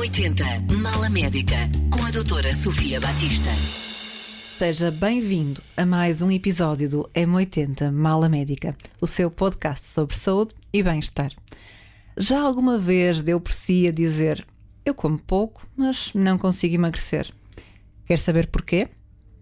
M80 Mala Médica com a doutora Sofia Batista. Seja bem-vindo a mais um episódio do M80 Mala Médica, o seu podcast sobre saúde e bem-estar. Já alguma vez deu por si a dizer: Eu como pouco, mas não consigo emagrecer? Quer saber porquê?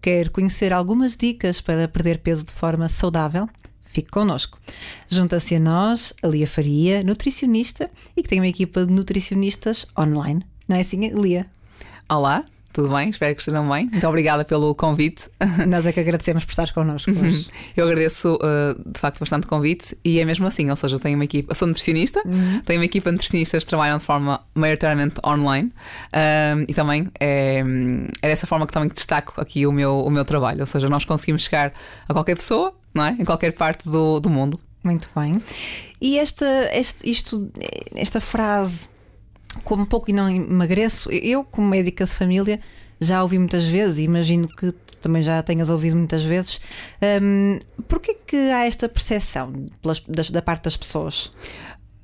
Quer conhecer algumas dicas para perder peso de forma saudável? Fique connosco. Junta-se a nós a Lia Faria, nutricionista e que tem uma equipa de nutricionistas online. Não é assim, Lia? Olá, tudo bem? Espero que estejam bem. Muito obrigada pelo convite. Nós é que agradecemos por estar connosco hoje. Eu agradeço uh, de facto bastante o convite e é mesmo assim, ou seja, eu tenho uma equipa, sou nutricionista, uhum. tenho uma equipa de nutricionistas que trabalham de forma maioritariamente online um, e também é, é dessa forma que também destaco aqui o meu, o meu trabalho, ou seja, nós conseguimos chegar a qualquer pessoa, não é? Em qualquer parte do, do mundo. Muito bem. E esta, este, isto, esta frase como pouco e não emagreço, eu, como médica de família, já ouvi muitas vezes e imagino que também já tenhas ouvido muitas vezes. Um, Porquê que há esta percepção da parte das pessoas?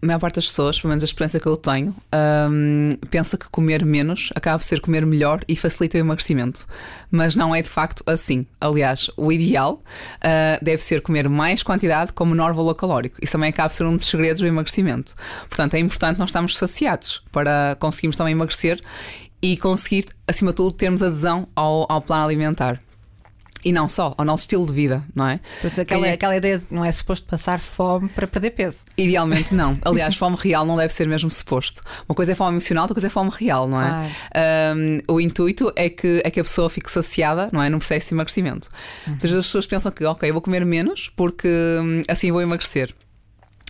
A maior parte das pessoas, pelo menos a experiência que eu tenho, um, pensa que comer menos acaba por ser comer melhor e facilita o emagrecimento. Mas não é de facto assim. Aliás, o ideal uh, deve ser comer mais quantidade com menor valor calórico. Isso também acaba por ser um dos segredos do emagrecimento. Portanto, é importante nós estarmos saciados para conseguirmos também emagrecer e conseguir, acima de tudo, termos adesão ao, ao plano alimentar. E não só, ao nosso estilo de vida, não é? Portanto, aquela, é... aquela ideia de que não é suposto passar fome para perder peso. Idealmente não. Aliás, fome real não deve ser mesmo suposto. Uma coisa é fome emocional, outra coisa é fome real, não é? Um, o intuito é que, é que a pessoa fique saciada, não é? Num processo de emagrecimento. Uhum. Muitas vezes as pessoas pensam que, ok, eu vou comer menos porque hum, assim vou emagrecer.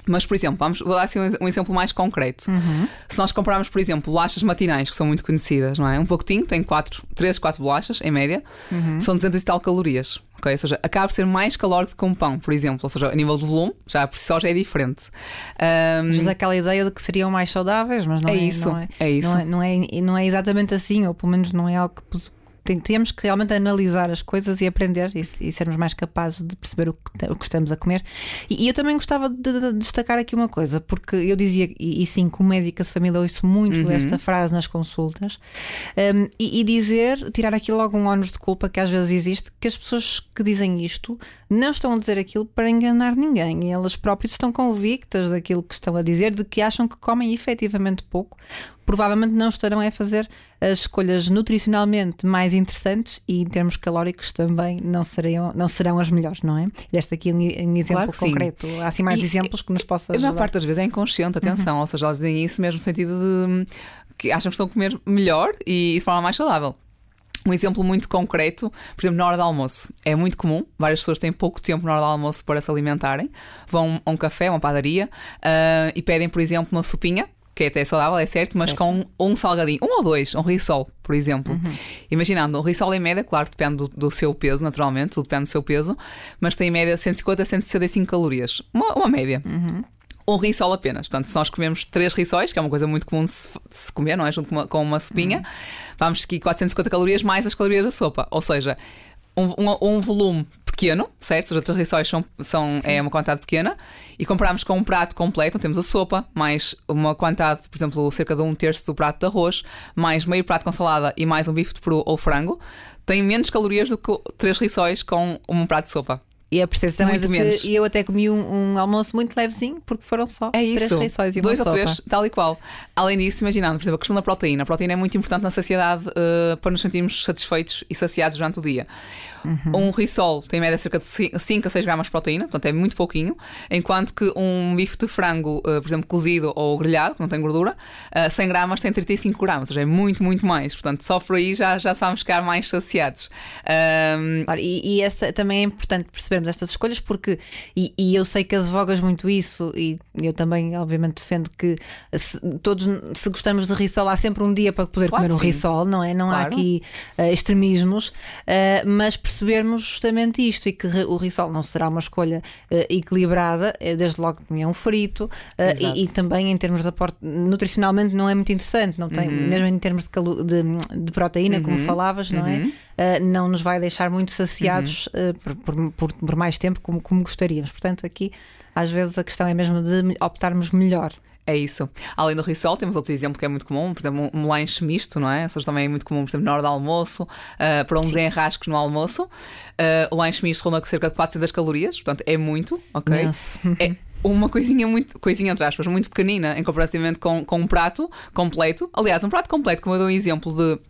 Mas, por exemplo, vamos, vou dar assim um exemplo mais concreto. Uhum. Se nós comprarmos, por exemplo, bolachas matinais, que são muito conhecidas, não é? Um pacotinho tem 4, 3, 4 bolachas, em média, uhum. são 200 e tal calorias. Okay? Ou seja, acaba por ser mais calórico que um pão, por exemplo. Ou seja, a nível de volume, já por si só já é diferente. Um... Mas aquela ideia de que seriam mais saudáveis, mas não é, é isso. Não é, é isso. Não é, não é, não é exatamente assim, ou pelo menos não é algo que temos que realmente analisar as coisas e aprender e, e sermos mais capazes de perceber o que, o que estamos a comer. E, e eu também gostava de, de, destacar aqui uma coisa, porque eu dizia, e, e sim, como médica de família, ouço muito uhum. esta frase nas consultas, um, e, e, dizer, tirar aqui logo um ónus de culpa que às vezes existe, que as pessoas que dizem isto não estão a dizer aquilo para enganar ninguém, e elas próprias estão convictas daquilo que estão a dizer, de que acham que comem efetivamente pouco, provavelmente não estarão a fazer as escolhas nutricionalmente mais interessantes e em termos calóricos também não serão, não serão as melhores, não é? Deste aqui um, um exemplo claro concreto. Sim. Há assim mais e, exemplos que nos possa ajudar. A maior parte das vezes é inconsciente, atenção, uhum. ou seja, elas dizem isso mesmo no sentido de que acham que estão a comer melhor e de forma mais saudável. Um exemplo muito concreto, por exemplo, na hora do almoço. É muito comum, várias pessoas têm pouco tempo na hora do almoço para se alimentarem. Vão a um café, uma padaria uh, e pedem, por exemplo, uma sopinha que é até saudável, é certo, mas certo. com um salgadinho, um ou dois, um risol, por exemplo. Uhum. Imaginando, um risol em média, claro, depende do, do, seu peso, naturalmente, tudo depende do seu peso, mas tem em média 150 a 165 calorias. Uma, uma média. Uhum. Um risol apenas. Portanto, se nós comemos três risóis, que é uma coisa muito comum de se, de se comer, não é? Junto com uma, com uma sopinha, uhum. vamos seguir 450 calorias mais as calorias da sopa. Ou seja, um, um, um volume pequeno, certo? Os outros rissóis são, são é uma quantidade pequena e comparamos com um prato completo, temos a sopa, mais uma quantidade, por exemplo, cerca de um terço do prato de arroz, mais meio prato com salada e mais um bife de peru ou frango, tem menos calorias do que três rissóis com um prato de sopa. E a percepção muito é de menos. que eu até comi um, um, almoço muito levezinho porque foram só é isso. três refeições e Dois uma ou três, tal e qual. Além disso, imaginando, por exemplo, a questão da proteína. A proteína é muito importante na saciedade uh, para nos sentirmos satisfeitos e saciados durante o dia. Uhum. Um risol tem média cerca de 5 a 6 gramas de proteína, portanto é muito pouquinho, enquanto que um bife de frango, uh, por exemplo, cozido ou grelhado, que não tem gordura, uh, 100 gramas tem 35 gramas, ou seja, é muito, muito mais. Portanto, só por aí já, já vamos ficar mais saciados. Um... Claro, e, e essa também é importante percebermos estas escolhas, porque, e, e, eu sei que advogas muito isso, e eu também, obviamente, defendo que se, todos, se gostamos de risol, há sempre um dia para poder claro comer um risol, não é? Não claro. há aqui uh, extremismos, uh, mas percebermos justamente isto e que o risol não será uma escolha uh, equilibrada, desde logo é um frito e, e, também em termos de aporte nutricionalmente não é muito interessante, não tem, uhum. mesmo em termos de, de, de proteína, uhum. como falavas, não é? uhum. é? Não nos vai deixar muito saciados uhum. por, por, por, por, mais tempo como, como gostaríamos. Portanto, aqui às vezes a questão é mesmo de optarmos melhor. É isso. Além do risol, temos outro exemplo que é muito comum, por exemplo, um lanche misto, não é? Seja, também é muito comum, por exemplo, na hora do almoço, uh, para uns enrascos no almoço. Uh, o lanche misto ronda cerca de 400 calorias, portanto é muito, ok? Yes. É uma coisinha muito, coisinha entre aspas, muito pequenina em comparativamente com, com um prato completo. Aliás, um prato completo, como eu dou um exemplo de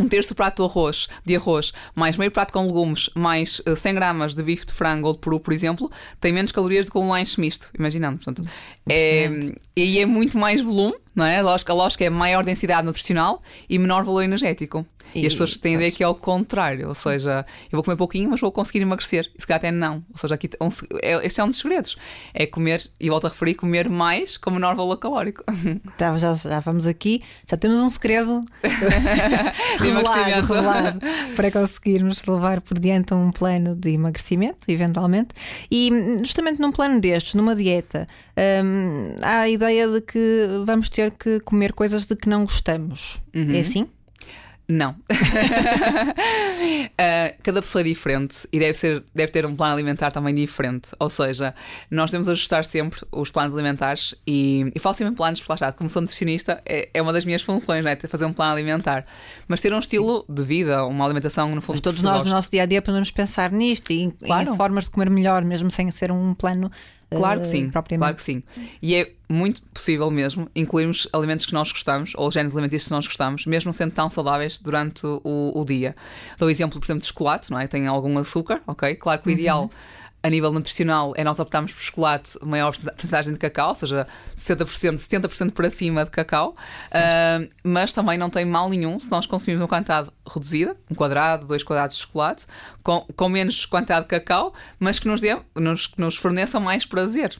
um terço prato de arroz, de arroz, mais meio prato com legumes, mais uh, 100 gramas de bife de frango ou de peru, por exemplo, tem menos calorias do que um lanche misto, imaginando. Portanto, é, e é muito mais volume, não é? A lógica, a lógica é maior densidade nutricional e menor valor energético. E, E- as pessoas têm a ideia que é ao contrário, ou seja, eu vou comer pouquinho, mas vou conseguir emagrecer. E se calhar até não. Ou seja, aqui é um, é, esse é um dos segredos: é comer, e volto a referir, comer mais com menor valor calórico. Já, já, já vamos aqui, já temos um segredo revelado, revelado para conseguirmos levar por diante um plano de emagrecimento, eventualmente. E justamente num plano destes, numa dieta, hum, há a ideia de que vamos ter que comer coisas de que não gostamos. Uhum. É assim? Não. Uh, cada pessoa é diferente e deve, ser, deve ter um plano alimentar também diferente. Ou seja, nós devemos ajustar sempre os planos alimentares e, e falo sempre em planos, porque lá está, como sou nutricionista, é, é uma das minhas funções, né? fazer um plano alimentar. Mas ter um estilo de vida, uma alimentação no fundo Mas todos nós goste. no nosso dia a dia podemos pensar nisto e Claro. em formas de comer melhor, mesmo sem ser um plano. Claro eh, que sim, propriamente. claro que sim. E é muito possível mesmo incluirmos alimentos que nós gostamos ou géneros alimentícios que nós gostamos, mesmo sendo tão saudáveis durante o, o dia. Dou exemplo, por exemplo, de chocolate, não é? Tem algum açúcar, ok? Claro que o ideal. A nível nutricional, é nós optarmos por chocolate maior porcentagem de cacau, ou seja, 60%, 70% para cima de cacau, Ah, mas também não tem mal nenhum se nós consumirmos uma quantidade reduzida, um quadrado, dois quadrados de chocolate, com, com menos quantidade de cacau, mas que nos, dê, nos, nos forneça mais prazer.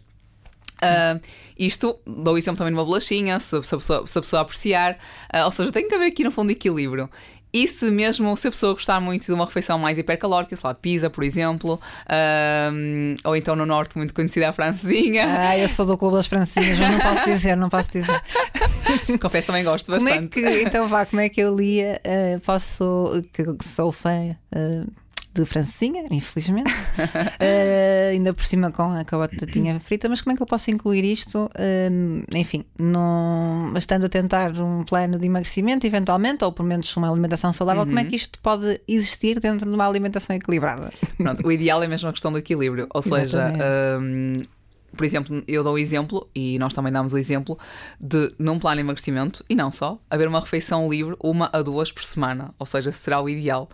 Ah, isto, dou o exemplo também numa bolachinha, se, se a, pessoa, se a pessoa apreciar. Ah, ou seja, tem que haver aqui no fundo equilíbrio. E se mesmo se a pessoa gostar muito de uma refeição mais hipercalórica, sei lá, pizza, por exemplo, ah, ou então no norte, muito conhecida a francesinha, Ah, eu sou do Clube das Francinhas, mas não posso dizer, não posso dizer. confesso também gosto Como é bastante. que, então vá, como é que eu lia? eh, posso, que sou fã eh, de francesinha, infelizmente, Eh, ainda por cima com a, com a batatinha frita, mas como é que eu posso incluir isto? eh, enfim, num, estando a tentar um plano de emagrecimento, eventualmente, ou pelo menos uma alimentação saudável, como é que isto pode existir dentro de uma alimentação equilibrada? Pronto, o ideal é mesmo a questão do equilíbrio. Ou seja, hum, por exemplo, eu dou o exemplo, e nós também damos o exemplo, de num plano de emagrecimento, e não só, haver uma refeição livre uma a duas por semana. Ou seja, será o ideal.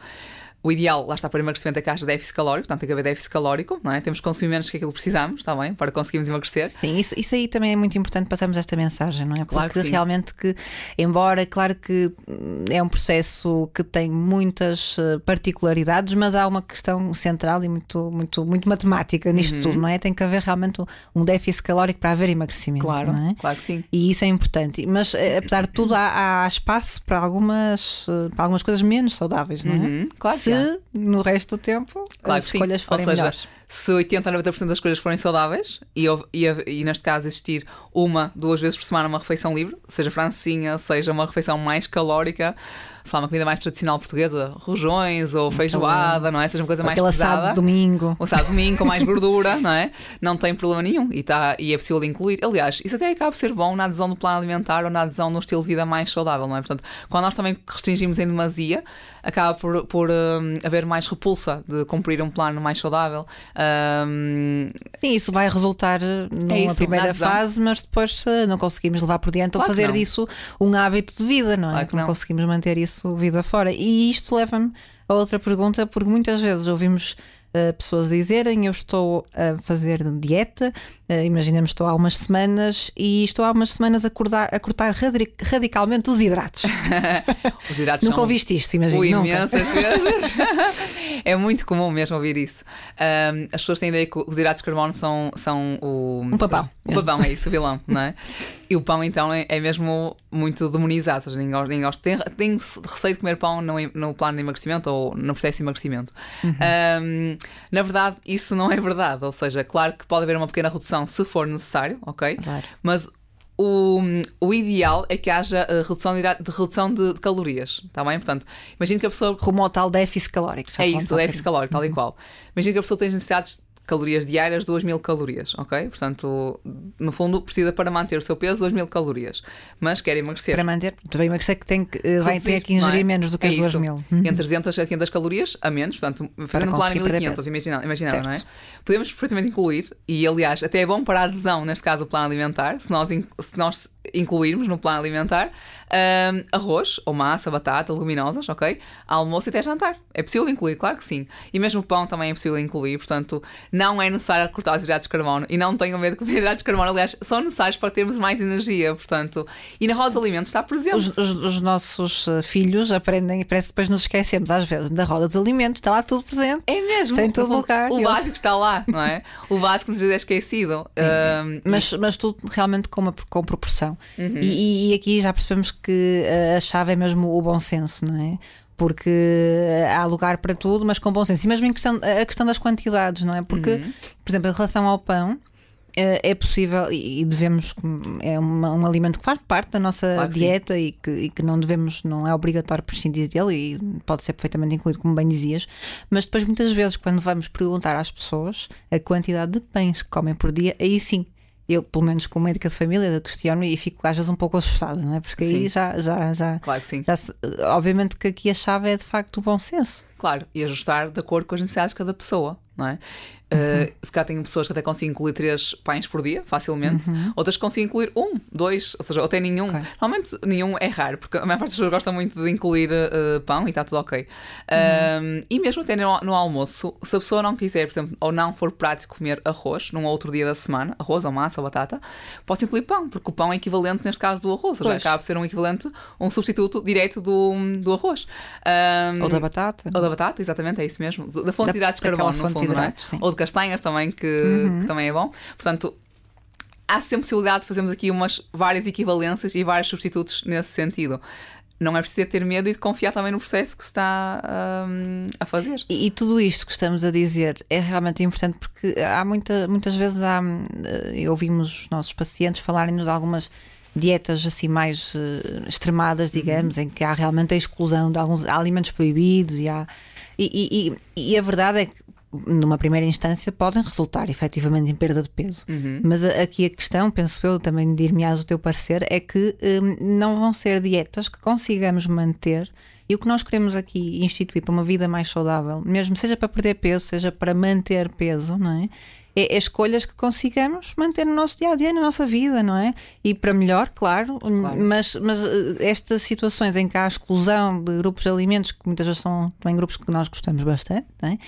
O ideal, lá está para emagrecimento, é que haja déficit calórico, portanto tem que haver déficit calórico, não é? Temos que consumir menos que aquilo que precisamos, está bem? Para conseguirmos emagrecer. Sim, isso, isso aí também é muito importante passarmos esta mensagem, não é? Porque Claro que realmente que, embora, claro que é um processo que tem muitas eh, particularidades, mas há uma questão central e muito, muito, muito matemática nisto Uhum. tudo, não é? Tem que haver realmente um- déficit calórico para haver emagrecimento, Claro, não é? claro que sim. E isso é importante. Mas eh, apesar de tudo, há, há espaço para algumas, eh, para algumas coisas menos saudáveis, não é? Uhum, claro Se no resto do tempo Claro as sim. escolhas Ou forem seja, melhores. Se 80 a 90% das coisas forem saudáveis e, e, e neste caso existir uma, duas vezes por semana uma refeição livre, seja francinha, seja uma refeição mais calórica, sei uma comida mais tradicional portuguesa, rojões ou feijoada, não é? Seja uma coisa mais Aquele assado pesada. de domingo. Um sábado domingo com mais gordura, não é? Não tem problema nenhum e, tá, e é possível incluir. Aliás, isso até acaba por ser bom na adesão do plano alimentar ou na adesão no estilo de vida mais saudável, não é? Portanto, quando nós também restringimos em demasia, acaba por, por hum, haver mais repulsa de cumprir um plano mais saudável. Hum, Sim, isso vai resultar numa É isso, primeira fase, mas depois eh, não conseguimos levar por diante Claro ou fazer não. disso um hábito de vida, não é? Claro que não. conseguimos manter isso vida fora. E isto leva-me a outra pergunta, porque muitas vezes ouvimos eh, pessoas dizerem eu estou a fazer dieta, eh, imaginemos estou há umas semanas e estou há umas semanas a, cortar, a cortar radi- radicalmente os hidratos. os hidratos Nunca ouviste isto, imagino. Ui, imensas vezes. é muito comum mesmo ouvir isso. Ahm, as pessoas têm a ideia que os hidratos de carbono são, são o. Um papão. O papão, é isso, o vilão, não é? E o pão, então, é, é mesmo muito demonizado. Ou seja, ninguém gosta. Tem, tem receio de comer pão no, no plano de emagrecimento ou no processo de emagrecimento. Ahm, na verdade, isso não é verdade. Ou seja, claro que pode haver uma pequena redução se for necessário, ok? Claro. Mas o, o ideal é que haja eh, redução de, de redução de, de calorias, está bem? Portanto, imagina que a pessoa Rumo ao tal déficit calórico. é isso, déficit calórico, tal e qual. Imagina que a pessoa tem necessidades calorias diárias, 2 mil calorias, ok? Portanto, no fundo, precisa para manter o seu peso 2 mil calorias, mas quer emagrecer. Para manter, para emagrecer que tem que, eh, vai ter que ingerir é? menos do que é as 2 isso. mil. Uhum. Entre 300 a 500 calorias a menos, portanto, fazendo um plano em conseguir perder 1500, peso. imagina, imaginava, não é? Podemos perfeitamente incluir, e aliás, até é bom para a adesão, neste caso, o plano alimentar, se nós, se nós incluirmos no plano alimentar hum, arroz ou massa, batata, leguminosas, ok? Almoço e até jantar. É possível incluir, claro que sim. E mesmo o pão também é possível incluir, portanto, não é necessário cortar os hidratos de carbono e não tenham medo de comer hidratos de carbono, aliás, são necessários para termos mais energia, portanto, e na roda dos alimentos está presente. Os, os- os nossos eh, filhos aprendem e parece que depois nos esquecemos, às vezes, da roda dos alimentos, está lá tudo presente. É mesmo. Tem todo fundo, lugar, O básico está lá, não é? O básico muitas vezes é esquecido. Um, Mas, mas tudo realmente com, uma, com proporção. Uhum. E, e aqui já percebemos que eh, a chave é mesmo o bom senso, não é? Porque eh, há lugar para tudo, mas com bom senso. E mesmo em questão, a questão das quantidades, não é? Porque, Uhum. por exemplo, em relação ao pão. eh, É possível e devemos, é uma- um alimento que faz parte da nossa Claro sim. dieta e que, e que não devemos, não é obrigatório prescindir dele e pode ser perfeitamente incluído, como bem dizias. Mas depois, muitas vezes, quando vamos perguntar às pessoas a quantidade de pães que comem por dia, aí sim eu, pelo menos como médica de família, questiono e fico às vezes um pouco assustada, não é? Porque aí Sim. já, já, já, Claro que sim. já obviamente que aqui a chave é de facto o bom senso. Claro, e ajustar de acordo com as necessidades de cada pessoa, não é? Uh, se calhar tem pessoas que até conseguem incluir três pães por dia, facilmente, outras que conseguem incluir um, dois, ou seja, ou até nenhum. Ok. Normalmente nenhum é raro, porque a maior parte das pessoas gosta muito de incluir uh, pão e está tudo ok. Um, e mesmo até no, no almoço, se a pessoa não quiser, por exemplo, ou não for prático comer arroz num outro dia da semana, arroz ou massa ou batata, posso incluir pão, porque o pão é equivalente neste caso do arroz, ou seja, acaba por ser um equivalente, um substituto direto do, do arroz. Ou da batata. ou da batata, exatamente, é isso mesmo. Da fonte Da- de hidratos de carbono, no fundo, não é? sim. De castanhas também, que, que também é bom. Portanto, há sempre possibilidade de fazermos aqui umas várias equivalências e vários substitutos nesse sentido. Não é preciso ter medo e de confiar também no processo que se está hum, a fazer. E, e tudo isto que estamos a dizer é realmente importante porque há muita, muitas vezes há, eh, ouvimos os nossos pacientes falarem-nos de algumas dietas assim mais eh, extremadas, digamos, em que há realmente a exclusão de alguns alimentos proibidos e há e, e- e- e a verdade é que numa primeira instância podem resultar efetivamente em perda de peso. Mas a- aqui a questão, penso eu, também dir-me-ás o teu parecer, é que hum, não vão ser dietas que consigamos manter e o que nós queremos aqui instituir para uma vida mais saudável, mesmo seja para perder peso, seja para manter peso, não é? É, é escolhas que consigamos manter no nosso dia a dia, na nossa vida, não é? E para melhor, claro, mas, mas eh, estas situações em que há exclusão de grupos de alimentos, que muitas vezes são também grupos que nós gostamos bastante, não é?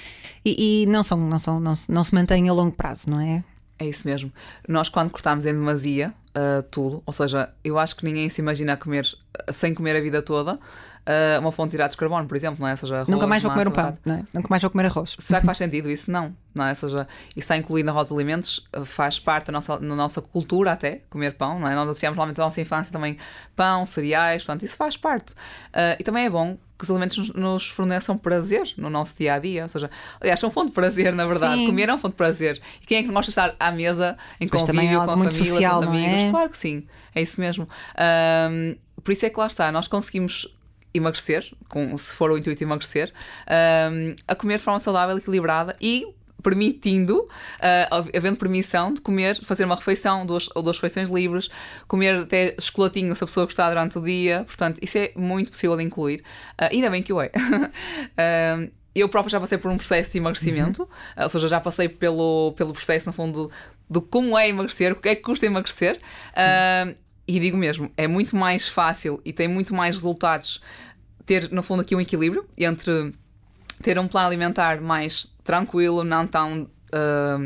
E, e não, são, não, são, não, se- não se mantêm a longo prazo, não é? É isso mesmo. Nós, quando cortamos em demasia uh, tudo, ou seja, eu acho que ninguém se imagina comer sem comer a vida toda uh, uma fonte de hidratos de carbono, por exemplo, não é? Ou seja, arroz, Nunca mais vou comer um pão, não é? Nunca mais vou comer arroz. Será que faz sentido isso? Não, não é? Ou seja, isso está incluído na roda de alimentos, uh, faz parte da nossa, na nossa cultura até, comer pão, não é? Nós associamos normalmente a nossa infância também pão, cereais, portanto, isso faz parte. Uh, e também é bom que os alimentos nos, forneçam prazer no nosso dia a dia, ou seja, aliás, são fonte de prazer, na verdade. Sim. Comer é uma fonte de prazer. E quem é que não gosta de estar à mesa em Pois é convívio algo com a família, social, com não amigos? é? Claro que sim, é isso mesmo. Um, por isso é que lá está, nós conseguimos emagrecer, com, se for o intuito de emagrecer, um, a comer de forma saudável, equilibrada e permitindo, ah, havendo permissão de comer, fazer uma refeição, duas, ou duas refeições livres, comer até chocolatinho se a pessoa gostar durante o dia, portanto, isso é muito possível de incluir. Ah, ainda bem que o é. Eu próprio já passei por um processo de emagrecimento, ah, ou seja, já passei pelo, pelo processo, no fundo, do como é emagrecer, o que é que custa emagrecer. Ah, e digo mesmo, é muito mais fácil e tem muito mais resultados ter, no fundo, aqui um equilíbrio entre ter um plano alimentar mais tranquilo, não tão ah,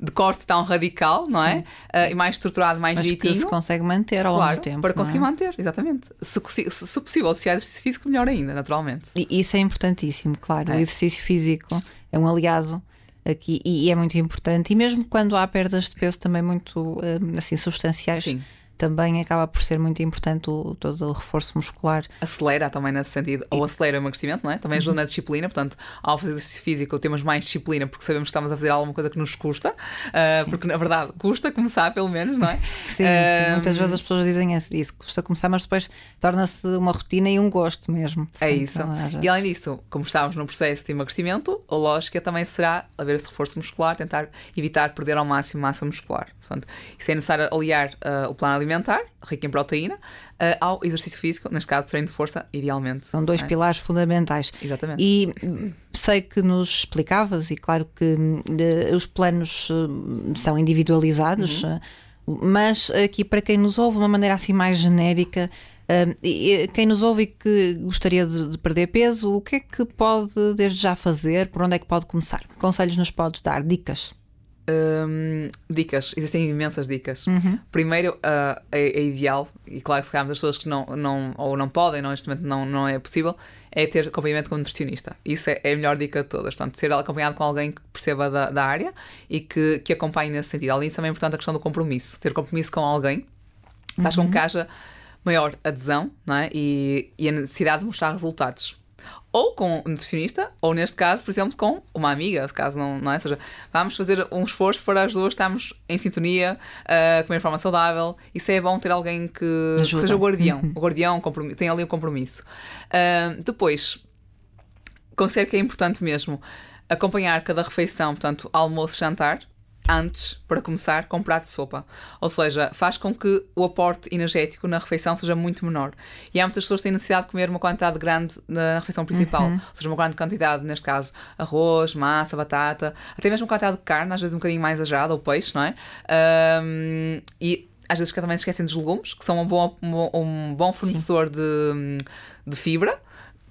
de corte tão radical, não é? Ah, e mais estruturado, mais Mas que direitinho. se consegue manter ao longo Claro, do tempo. para não é? conseguir manter, exatamente. Se, se, se possível, se há exercício físico, melhor ainda, naturalmente. E isso é importantíssimo, claro. É. O exercício físico é um aliado aqui e é muito importante. E mesmo quando há perdas de peso também muito hum, assim substanciais, Sim. Também acaba por ser muito importante o, todo o reforço muscular. Acelera também nesse sentido, ou acelera o emagrecimento, não é? Também ajuda na disciplina, portanto, ao fazer exercício físico temos mais disciplina porque sabemos que estamos a fazer alguma coisa que nos custa, uh, porque na verdade custa começar, pelo menos, não é? Sim, uh, sim. muitas vezes as pessoas dizem isso, custa começar, mas depois torna-se uma rotina e um gosto mesmo. É portanto, é isso. E além disso, como estamos num processo de emagrecimento, a lógica também será haver esse reforço muscular, tentar evitar perder ao máximo massa muscular. Portanto, isso é necessário aliar uh, o plano alimentar, rico em proteína, uh, ao exercício físico, neste caso treino de força, idealmente. São dois é? pilares fundamentais. Exatamente. E sei que nos explicavas, e claro que uh, os planos são individualizados, uhum. mas aqui para quem nos ouve de uma maneira assim mais genérica, quem nos ouve e que gostaria de, perder peso, o que é que pode desde já fazer? Por onde é que pode começar? Que conselhos nos podes dar? Dicas? Hum, dicas, existem imensas dicas. Uhum. Primeiro, uh, é, é, ideal, e claro que se calhar as pessoas que não, não, ou não podem, não, neste momento não, não é possível, é ter acompanhamento com um nutricionista. Isso é, é, a melhor dica de todas. Portanto, ser acompanhado com alguém que perceba da, da área e que, que acompanhe nesse sentido. Além disso, também é importante a questão do compromisso. Ter compromisso com alguém faz uhum. com que haja maior adesão não é? e, e a necessidade de mostrar resultados ou com um nutricionista, ou neste caso, por exemplo, com uma amiga, se caso não, não é? Ou seja, vamos fazer um esforço para as duas estarmos em sintonia, uh, comer de forma saudável. Isso é bom ter alguém que, que seja o guardião. Uhum. O guardião tem ali o um compromisso. Uh, depois, considero que é importante mesmo acompanhar cada refeição, portanto, almoço, jantar, antes, para começar, com um prato de sopa. Ou seja, faz com que o aporte energético na refeição seja muito menor. E há muitas pessoas que têm necessidade de comer uma quantidade grande na refeição principal. Uhum. Ou seja, uma grande quantidade, neste caso, arroz, massa, batata, até mesmo uma quantidade de carne, às vezes um bocadinho mais ajada, ou peixe, não é? Um, e às vezes também esquecem dos legumes, que são um bom, um, um bom fornecedor de, de fibra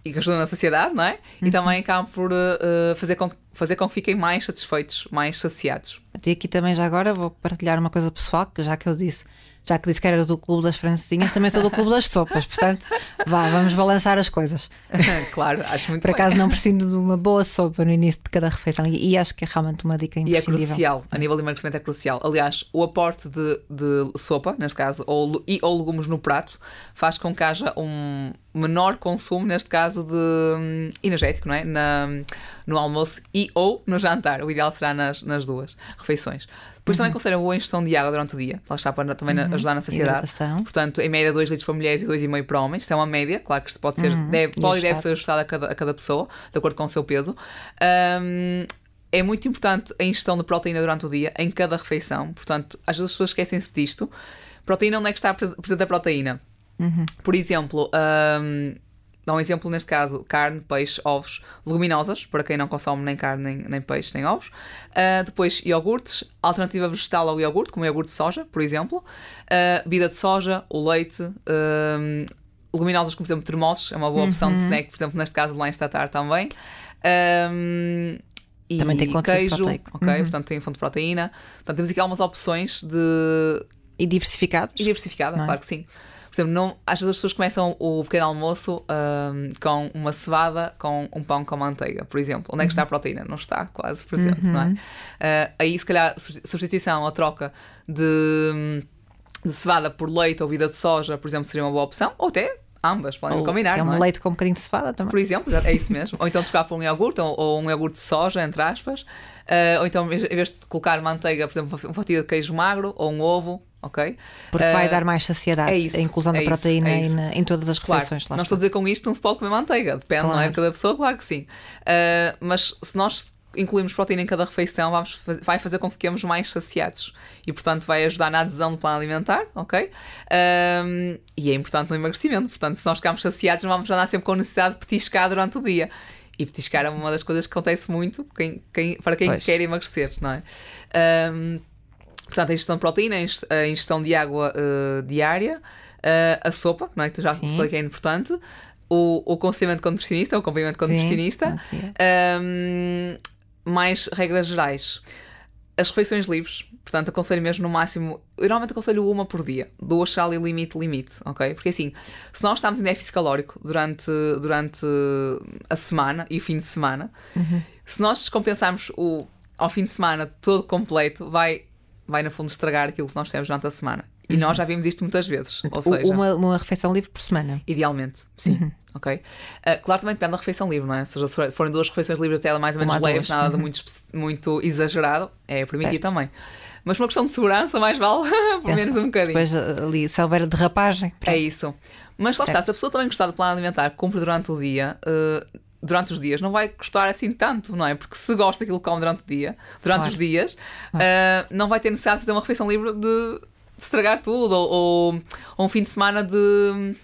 e que ajudam na saciedade, não é? Uhum. E também acabam por uh, fazer, com, fazer com que fiquem mais satisfeitos, mais saciados. E aqui também já agora vou partilhar uma coisa pessoal, que já que eu disse já que disse que era do Clube das Francesinhas, também sou do Clube das Sopas, portanto, vá, vamos balançar as coisas. claro, acho muito Por acaso não preciso de uma boa sopa no início de cada refeição e, e acho que é realmente uma dica imprescindível. E é crucial, a nível de emagrecimento é crucial. Aliás, o aporte de, de sopa, neste caso, ou, e, ou legumes no prato, faz com que haja um menor consumo, neste caso, de um, energético, não é? Na, no almoço e ou no jantar. O ideal será nas, nas duas refeições. Depois uhum. também considera boa ingestão de água durante o dia. Lá está para também uhum. ajudar na saciedade. Hidratação. Portanto, em média 2 litros para mulheres e 2,5 para homens. Isto é uma média, claro que isto pode ser, uhum. deve, pode e deve ser ajustado a cada, a cada pessoa, de acordo com o seu peso. Um, é muito importante a ingestão de proteína durante o dia, em cada refeição. Portanto, às vezes as pessoas esquecem-se disto. Proteína, onde é que está presente a proteína? Uhum. Por exemplo, um, Dá um exemplo neste caso: carne, peixe, ovos, leguminosas, para quem não consome nem carne, nem, nem peixe, nem ovos. Uh, depois, iogurtes, alternativa vegetal ao iogurte, como o iogurte de soja, por exemplo. Uh, bebida de soja, o leite. Uh, leguminosas, como por exemplo, termossos, é uma boa opção uhum. de snack, por exemplo, neste caso de lá em estatar também. Um, e também tem queijo, proteico. ok? Uhum. Portanto, tem fonte de proteína. Portanto, temos aqui algumas opções de. E diversificadas? E diversificada, é? claro que sim. Por exemplo, não, às vezes as pessoas começam o pequeno almoço um, com uma cevada com um pão com manteiga, por exemplo. Onde é que está a proteína? Não está quase presente, uhum. não é? Uh, aí, se calhar, substituição ou troca de, de cevada por leite ou vida de soja, por exemplo, seria uma boa opção. Ou até ambas podem ou combinar. É um é? leite com um bocadinho de cevada também. Por exemplo, é isso mesmo. ou então trocar por um iogurte ou, ou, um iogurte de soja, entre aspas. Uh, ou então, em vez de colocar manteiga, por exemplo, uma fatia de queijo magro ou um ovo, ok? Porque uh, vai dar mais saciedade, é isso, a inclusão é da proteína isso, é em todas as refeições. Claro, não estou a dizer com isto não se pode comer manteiga, depende, claro. não é? De cada pessoa, claro que sim. Uh, mas se nós incluirmos proteína em cada refeição, vamos, vai fazer com que fiquemos mais saciados e, portanto, vai ajudar na adesão do plano alimentar, ok? Um, e é importante no emagrecimento, portanto, se nós ficarmos saciados, não vamos andar sempre com necessidade de petiscar durante o dia. E petiscar é uma das coisas que acontece muito quem, quem, para quem pois. quer emagrecer, não é? Um, portanto, a ingestão de proteína, a ingestão de água uh, diária, uh, a sopa, não é? que já falei que é importante, o, o aconselhamento com o nutricionista, o acompanhamento com nutricionista, um, mais regras gerais. As refeições livres, portanto, aconselho mesmo no máximo. Eu normalmente aconselho uma por dia. Duas ali limite, limite, ok? Porque assim, se nós estamos em déficit calórico durante, durante a semana e o fim de semana, uhum. se nós descompensarmos o, ao fim de semana todo completo, vai vai no fundo estragar aquilo que nós temos durante a semana. E nós já vimos isto muitas vezes. Ou seja, uma, uma refeição livre por semana. idealmente, sim. Ok? Ah, claro, também depende da refeição livre, não é? Se se forem duas refeições livres até mais ou menos Uma duas. nada de muito, muito exagerado, é permitido Certo. também. Mas por uma questão de segurança, mais vale por menos um bocadinho. Depois ali, se houver derrapagem. É isso. Mas lá está, se a pessoa também gostar do plano alimentar, cumpre durante o dia, eh, durante os dias, não vai gostar assim tanto, não é? Porque se gosta daquilo que come durante o dia, durante Claro. os dias, eh, não vai ter necessidade de fazer uma refeição livre de, de estragar tudo, ou, ou- ou um fim de semana de,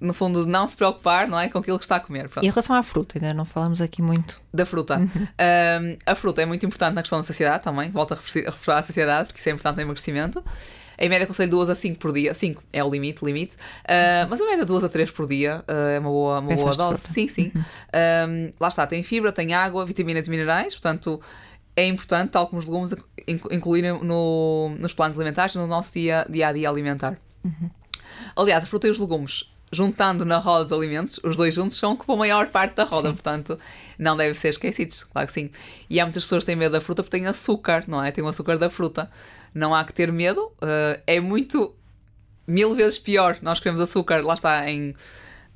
no fundo, não se preocupar, não é? Com aquilo que está a comer. Pronto E em relação à fruta, ainda não falamos aqui muito. da fruta. Um, a fruta é muito importante na questão da saciedade também. Volto a referir, a saciedade, porque isso é importante no emagrecimento. Em média, aconselho 2 a 5 por dia. 5 é o limite, limite. Uh, mas em média, 2 a 3 por dia uh, é uma boa, uma Pensas boa dose. fruta. Sim, sim. Um, lá está, tem fibra, tem água, vitaminas e minerais. Portanto, é importante, tal como os legumes, inclu- incluírem no, nos planos alimentares, no nosso dia, dia a dia alimentar. Aliás, a fruta e os legumes, juntando na roda dos alimentos, os dois juntos são como a maior parte da roda, portanto, não devem ser esquecidos, claro que sim. E há muitas pessoas que têm medo da fruta porque têm açúcar, não é? Tem o açúcar da fruta. Não há que ter medo, eh, é muito mil vezes pior. Nós queremos açúcar, lá está, em,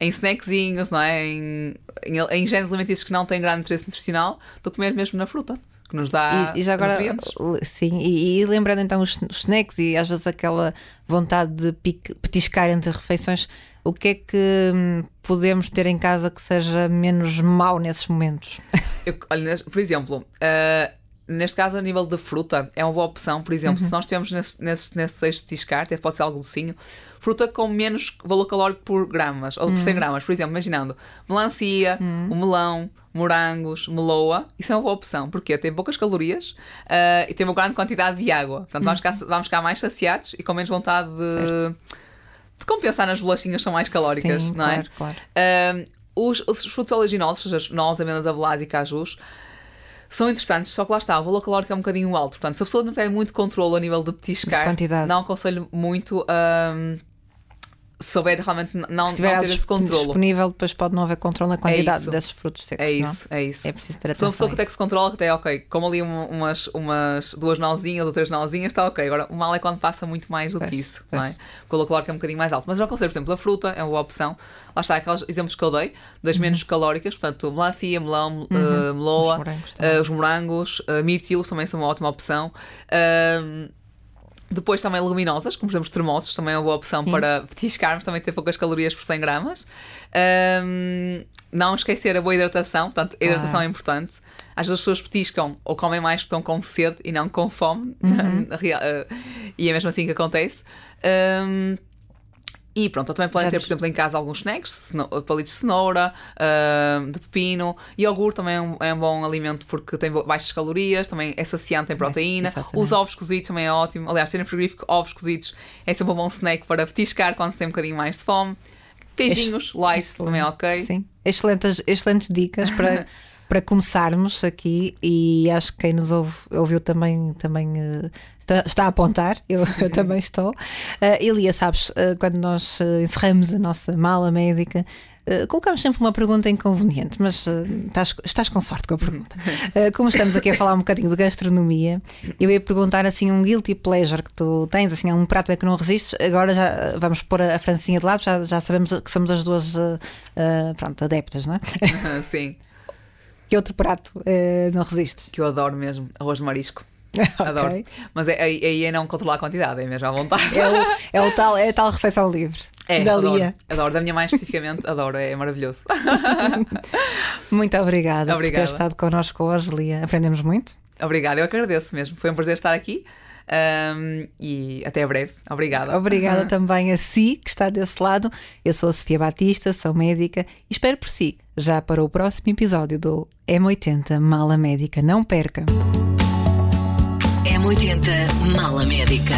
em snackzinhos, não é? Em, em, em géneros alimentícios que não têm grande interesse nutricional, do que comer mesmo na fruta, que nos dá e, e já agora, nutrientes. sim, e, e lembrando então os, os snacks e às vezes aquela vontade de pic- petiscar entre refeições, o que é que hum, podemos ter em casa que seja menos mau nesses momentos? Eu- olha, por exemplo, ah, neste caso, a nível de fruta, é uma boa opção. Por exemplo, se nós tivermos nesse, nesse, nesse eixo de tiscar, até pode ser algo docinho, fruta com menos valor calórico por gramas, ou por 100 gramas. Por exemplo, imaginando melancia, o melão, morangos, meloa, isso é uma boa opção. Porque tem poucas calorias ah, e tem uma grande quantidade de água. Portanto, vamos, ficar, vamos ficar mais saciados e com menos vontade de, de compensar nas bolachinhas que são mais calóricas, Sim, não é? claro, claro. Um, os, os frutos oleaginosos, ou seja, nós, amêndoas, avelãs e cajus, são interessantes, só que lá está, o valor calórico é um bocadinho alto. Portanto, se a pessoa não tem muito controle a nível de petiscar, De não aconselho muito um, souber realmente não, não ter esse controle. disponível, depois pode não haver controle na quantidade isso. desses frutos secos. É não? isso, é isso. É preciso ter Se uma atenção. pessoa que até que se controla, que até ok, como ali um- umas, umas duas nozinhas ou três nozinhas, está ok. Agora, o mal é quando passa muito mais do que Pois, isso, não é? pois. Porque o calórico é um bocadinho mais alto. Mas eu aconselho, por exemplo, a fruta é uma boa opção. Lá está, aqueles exemplos que eu dei, das Uhum. menos calóricas, portanto, melancia, melão, eh, meloa, Os morangos eh, os morangos, eh, mirtilos também são uma ótima opção. Ahm, depois também leguminosas, como por exemplo também é uma boa opção para petiscarmos, também tem poucas calorias por 100 gramas. Ahm, não esquecer a boa hidratação, portanto, a hidratação Ah. é importante. Às vezes as pessoas petiscam ou comem mais porque estão com sede e não com fome, Uhum. eh, e é mesmo assim que acontece. Ahm, e pronto, também podem ter, por exemplo, em casa alguns snacks, palitos de cenoura, ahm, de pepino. Iogurte também é um, é um bom alimento porque tem baixas calorias, também é saciante em proteína. exatamente. Os ovos cozidos também é ótimo. Aliás, ter no frigorífico ovos cozidos é sempre um bom snack para petiscar quando se tem um bocadinho mais de fome. Queijinhos, light também é ok. Sim. Excelentes, excelentes dicas para, para começarmos aqui e acho que quem nos ouve, ouviu também, também eh, está, está a apontar, eu, eu também estou. Uh, Elia, sabes, eh, quando nós encerramos a nossa mala médica, eh, colocamos sempre uma pergunta inconveniente, mas eh, estás, estás com sorte com a pergunta. Eh, como estamos aqui a falar um bocadinho de gastronomia, eu ia perguntar assim um guilty pleasure que tu tens, assim, um prato é que não resistes. Agora já vamos pôr a, a Francinha de lado, já, já sabemos que somos as duas pronto, adeptas, não é? Sim, que outro prato eh, não resistes? que eu adoro mesmo. Arroz de marisco. Adoro. Mas é- aí aí é não controlar a quantidade, é mesmo à vontade. É, o, é, o tal, é a tal refeição livre É, da adoro, Lia. adoro. Da minha mãe especificamente, adoro, é maravilhoso. Muito obrigada, Obrigada. por ter estado connosco hoje, Lia. Aprendemos muito. Obrigada, eu agradeço mesmo. Foi um prazer estar aqui ahm, e até breve. Obrigada. Obrigada também a si que está desse lado. Eu sou a Sofia Batista, sou médica e espero por si já para o próximo episódio do M80 Mala Médica. Não perca! M80 Mala Médica.